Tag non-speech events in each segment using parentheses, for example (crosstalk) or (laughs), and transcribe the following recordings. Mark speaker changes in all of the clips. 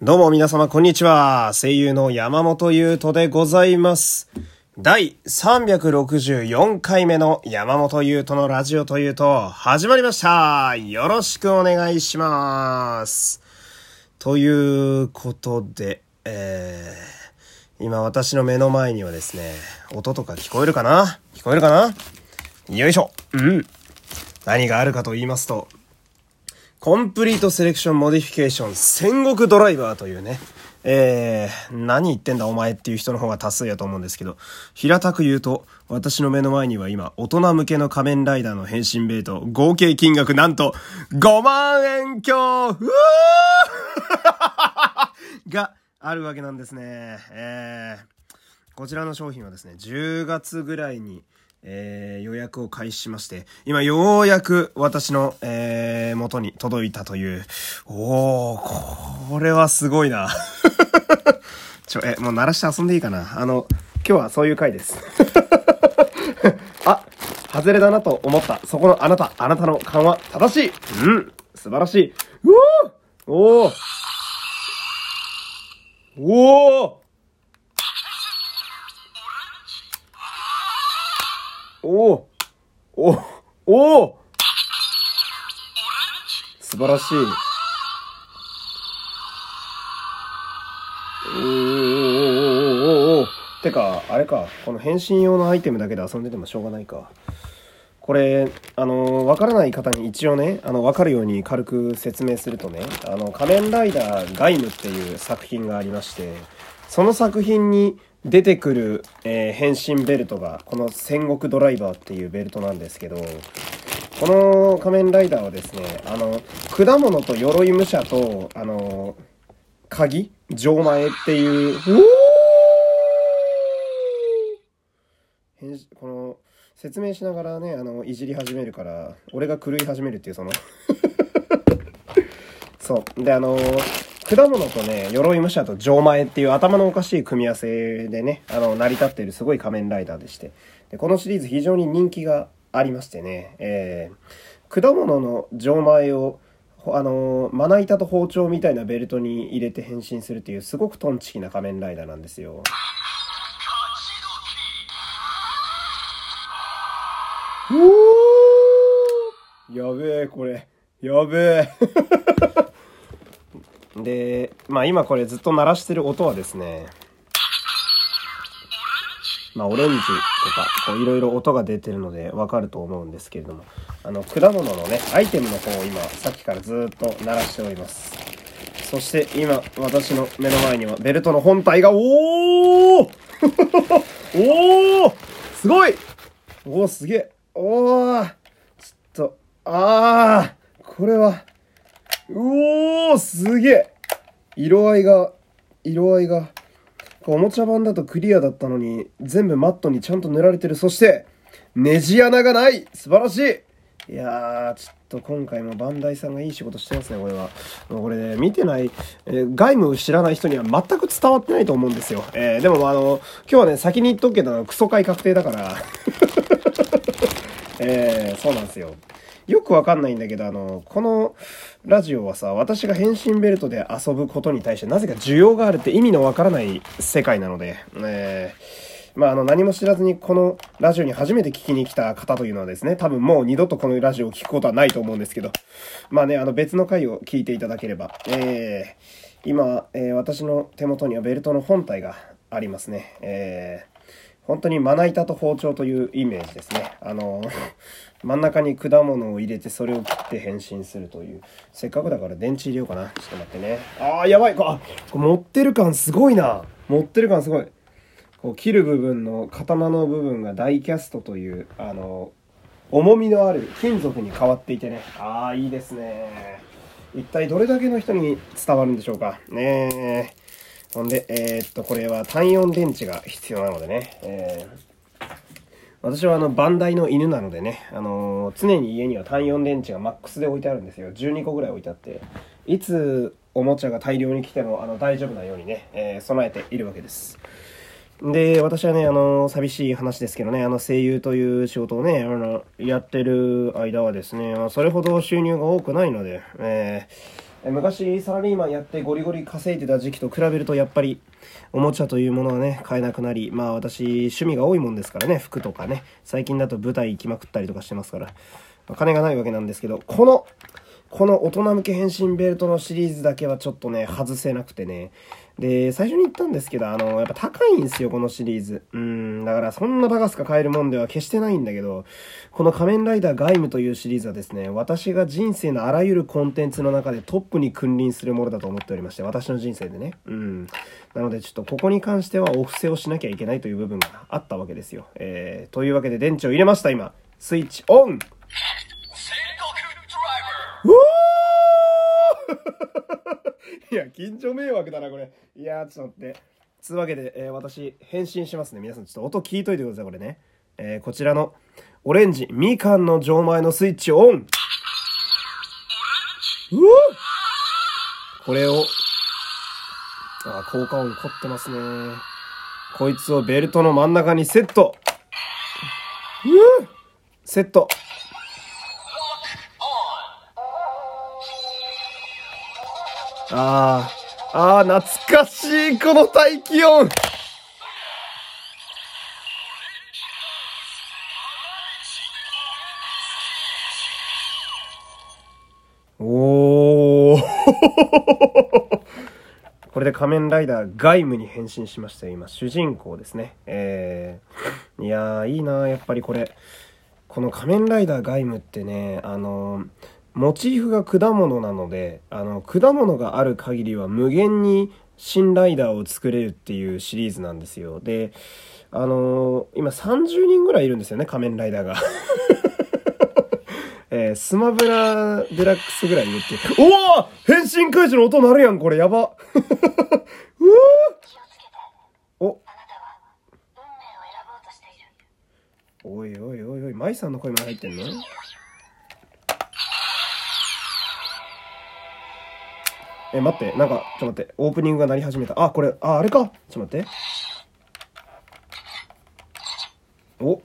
Speaker 1: どうも皆様こんにちは。声優の山本優斗でございます。第364回目の山本優斗のラジオというと始まりました。よろしくお願いします。ということで、えー、今私の目の前にはですね、音とか聞こえるかな？聞こえるかな？よいしょ。うん。何があるかと言いますと、Complete Selection Modification 戦国ドライバーというね、えー、何言ってんだお前っていう人の方が多数やと思うんですけど、平たく言うと、私の目の前には今、大人向けの仮面ライダーの変身ベルト、合計金額なんと、5万円強うー (laughs) があるわけなんですね。えー、こちらの商品はですね、10月ぐらいに、えー、予約を開始しまして、今ようやく私の、えー、元に届いたという。おー、これはすごいな。(laughs) ちょ、え、もう鳴らして遊んでいいかな？あの、今日はそういう回です。(laughs) あ、外れだなと思った。そこのあなた、あなたの勘は正しいうん、素晴らしい。うおーおーおーおおおおお素晴らしい。おーおーおーおーおてか、あれか、この変身用のアイテムだけで遊んでてもしょうがないか。これ、あの、わからない方に一応ね、あの、わかるように軽く説明するとね、あの、仮面ライダーガイムっていう作品がありまして、その作品に出てくる、えー変身ベルトが、この戦国ドライバーっていうベルトなんですけど、この仮面ライダーはですね、あの、果物と鎧武者と、あの、鍵？錠前っていう、この、説明しながらね、あの、いじり始めるから、俺が狂い始めるっていう、その、(laughs) そう。で、あの果物とね、鎧武者と錠前っていう頭のおかしい組み合わせでね、あの、成り立っているすごい仮面ライダーでして。で、このシリーズ非常に人気がありましてね、えー、果物の錠前を、ほあのまな板と包丁みたいなベルトに入れて変身するっていうすごくトンチキな仮面ライダーなんですよ。おーやべえ、これ。やべえ。(laughs) で、まあ今これずっと鳴らしてる音はですね、まあオレンジとか、こういろいろ音が出てるのでわかると思うんですけれども、あの、果物のね、アイテムの方を今、さっきからずっと鳴らしております。そして今、私の目の前にはベルトの本体が、おー! (laughs) おー!すごい!おーすげえ!おー!ちょっと、あー!これは、うおーすげえ色合いが、色合いが、おもちゃ版だとクリアだったのに、全部マットにちゃんと塗られてる。そして、ネジ穴がない素晴らしいいやー、ちょっと今回もバンダイさんがいい仕事してますね、これは。もうこれね、見てない、えー外務を知らない人には全く伝わってないと思うんですよ。えーでもあの、今日はね、先に言っとくけど、クソ回確定だから。(laughs) えーそうなんですよ。よくわかんないんだけど、あの、このラジオはさ、私が変身ベルトで遊ぶことに対してなぜか需要があるって意味のわからない世界なので、えーまあ、あの、何も知らずにこのラジオに初めて聞きに来た方というのはですね、多分もう二度とこのラジオを聞くことはないと思うんですけど、まあね、あの別の回を聞いていただければ、えー今、えー私の手元にはベルトの本体がありますね。えー本当にまな板と包丁というイメージですね。あの、真ん中に果物を入れてそれを切って変身するという。せっかくだから電池入れようかな。ちょっと待ってね。あー、やばい。あ、これ持ってる感すごいな。持ってる感すごい。こう切る部分の刀の部分がダイキャストという、あの、重みのある金属に変わっていてね。ああ、いいですね。一体どれだけの人に伝わるんでしょうか。ねえ。ほんで、えーっと、これは単4電池が必要なのでね。えー私はあの、バンダイの犬なのでね、あのー常に家には単4電池がマックスで置いてあるんですよ。12個ぐらい置いてあって、いつおもちゃが大量に来ても、あの、大丈夫なようにね、えー備えているわけです。で、私はね、あの、寂しい話ですけどね、あの、声優という仕事をね、あの、やってる間はですね、それほど収入が多くないので、えーえ昔サラリーマンやってゴリゴリ稼いでた時期と比べるとやっぱりおもちゃというものはね買えなくなりまあ私趣味が多いもんですからね服とかね。最近だと舞台行きまくったりとかしてますから、まあ金がないわけなんですけどこのこの大人向け変身ベルトのシリーズだけはちょっとね、外せなくてね。で、最初に言ったんですけど、あの、やっぱ高いんですよ、このシリーズ。うん、だからそんなバカすか買えるもんでは決してないんだけど、この仮面ライダーガイムというシリーズはですね、私が人生のあらゆるコンテンツの中でトップに君臨するものだと思っておりまして、私の人生でね。うん。なのでちょっとここに関してはお布施をしなきゃいけないという部分があったわけですよ。えー、というわけで電池を入れました、今。スイッチオンうおー (laughs) いや、近所迷惑だな、これ。いや、ちょっと待って。つうわけで、えー私、返信しますね。皆さん、ちょっと音聞いといてください、これね。えーこちらの、オレンジ、みかんの錠前のスイッチオンうおこれを、あー、効果音凝ってますね。こいつをベルトの真ん中にセットうセット。ああ、ああ、懐かしい、この大気音おー (laughs) これで仮面ライダーガイムに変身しましたよ、今。主人公ですね。えー、いやー、いいなやっぱりこれ。この仮面ライダーガイムってね、あのーモチーフが果物なので、あの、果物がある限りは無限に新ライダーを作れるっていうシリーズなんですよ。で、あのー今30人ぐらいいるんですよね、仮面ライダーが。(laughs) えースマブラデラックスぐらいいるっていう。おお変身開始の音鳴るやん、これ、やば。(laughs) うお、おいおいおいおい、舞さんの声も入ってんの？え、待って、なんか、ちょっと待って、オープニングが鳴り始めた。あ、これ、あ、あれかちょっと待って。お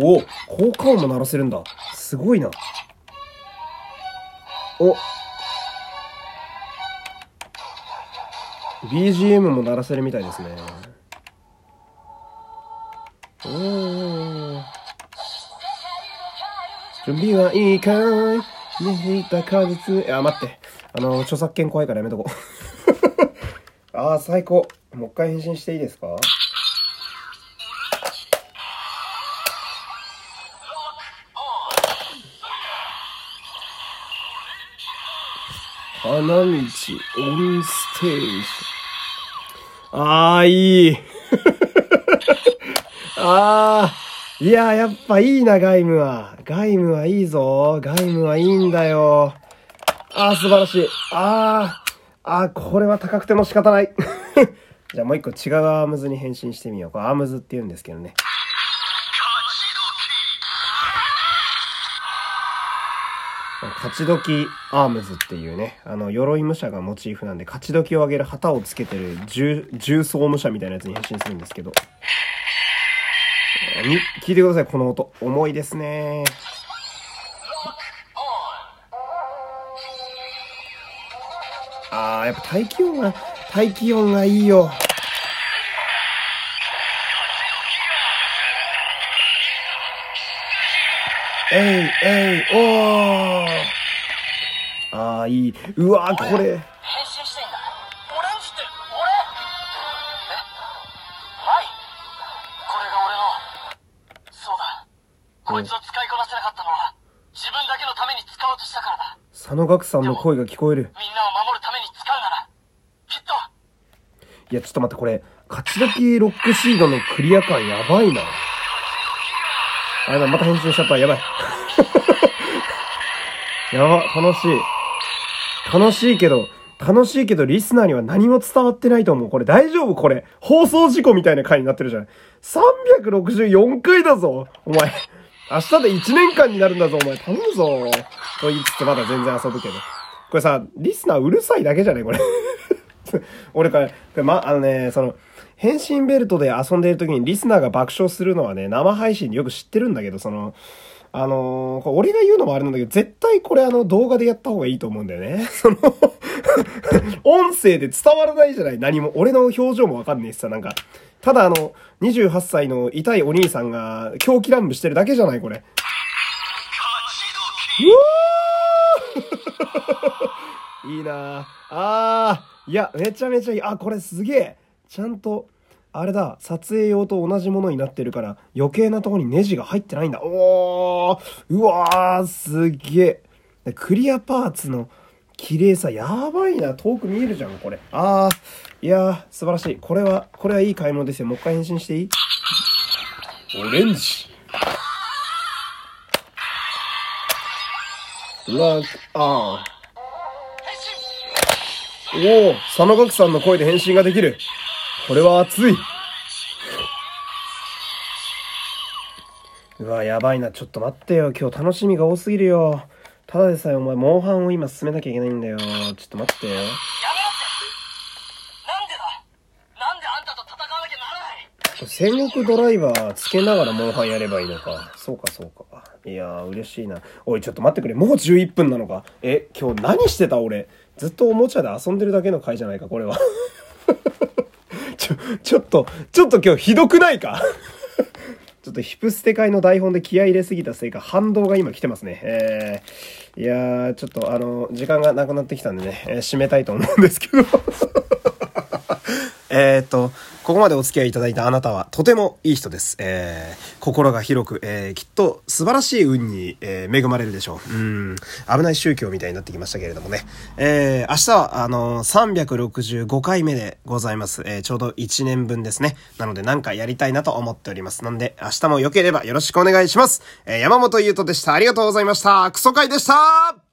Speaker 1: お効果音も鳴らせるんだ。すごいな。お BGM も鳴らせるみたいですね。おー。準備はいいかい?ねた果実。いや、待って。あの、著作権怖いからやめとこう。(laughs) ああ、最高。もう一回返信していいですか？花道オンステージ。ああ、いい。(laughs) ああ、いや、やっぱいいな、ガイムは。ガイムはいいぞ。ガイムはいいんだよ。ああ、素晴らしい。ああ、ああ、これは高くても仕方ない。(laughs) じゃあもう一個違うアームズに変身してみよう。これアームズって言うんですけどね。カチドキアームズっていうね、あの、鎧武者がモチーフなんで、勝ち鬨を上げる旗をつけてる重、重装武者みたいなやつに変身するんですけど。聞いてください、この音。重いですね。あー、やっぱ大気音が、大気音がいいよ。えい、えい、おー。あー、いい。うわー、これ。佐野岳さんの声が聞こえる。
Speaker 2: みんなを守るために使うならきっと
Speaker 1: いや、ちょっと待って、これ、勝ち時ロックシードのクリア感やばいな。あ、やばい、また変身しちゃった。やばい。(laughs) やば、楽しい。楽しいけど、楽しいけど、リスナーには何も伝わってないと思う。これ大丈夫？これ。放送事故みたいな回になってるじゃん。364回だぞお前。明日で1年間になるんだぞ、お前。頼むぞ。と言いつつまだ全然遊ぶけど。これさ、リスナーうるさいだけじゃねこれ。(laughs) 俺これ、これま、あのね、その、変身ベルトで遊んでいる時にリスナーが爆笑するのはね、生配信でよく知ってるんだけど、その、あのー俺が言うのもあれなんだけど、絶対これあの動画でやった方がいいと思うんだよね。(laughs) その、音声で伝わらないじゃない何も。俺の表情もわかんねえしさ、なんか。ただあの、28歳の痛いお兄さんが狂気乱舞してるだけじゃないこれ。(laughs) いいなあー。いや、めちゃめちゃいい。あ、これすげえ。ちゃんと、あれだ、撮影用と同じものになってるから、余計なとこにネジが入ってないんだ。おーうわー、すげえ。でクリアパーツの綺麗さ、やばいな。遠く見えるじゃん、これ。あー、いやー、素晴らしい。これは、これはいい買い物ですよ。もう一回変身していい？オレンジ。ラック、あー。おお、佐野岳さんの声で変身ができる。これは熱い。うわ、やばいな。ちょっと待ってよ。今日楽しみが多すぎるよ。ただでさえお前、モンハンを今進めなきゃいけないんだよ。ちょっと待ってよ。
Speaker 2: やめろってなんでだなんであんたと戦わなきゃならない
Speaker 1: 戦国ドライバーつけながらモンハンやればいいのか。そうか、そうか。いやー、嬉しいな。おい、ちょっと待ってくれ。もう11分なのか？え、今日何してた俺？ずっとおもちゃで遊んでるだけの回じゃないか、これは。(laughs) ちょ、ちょっと、ちょっと今日ひどくないか？ちょっとヒプステ会の台本で気合い入れすぎたせいか反動が今来てますね。えー、いやー、ちょっとあの、時間がなくなってきたんでね、えー締めたいと思うんですけど。(laughs) えっと、ここまでお付き合いいただいたあなたはとてもいい人です。えー、心が広く、えー、きっと素晴らしい運に、えー恵まれるでしょう。うん、危ない宗教みたいになってきましたけれどもね。えー、明日は、あのー、365回目でございます。えー、ちょうど1年分ですね。なのでなんかやりたいなと思っております。なんで、明日も良ければよろしくお願いします。えー、山本優斗でした。ありがとうございました。クソ会でした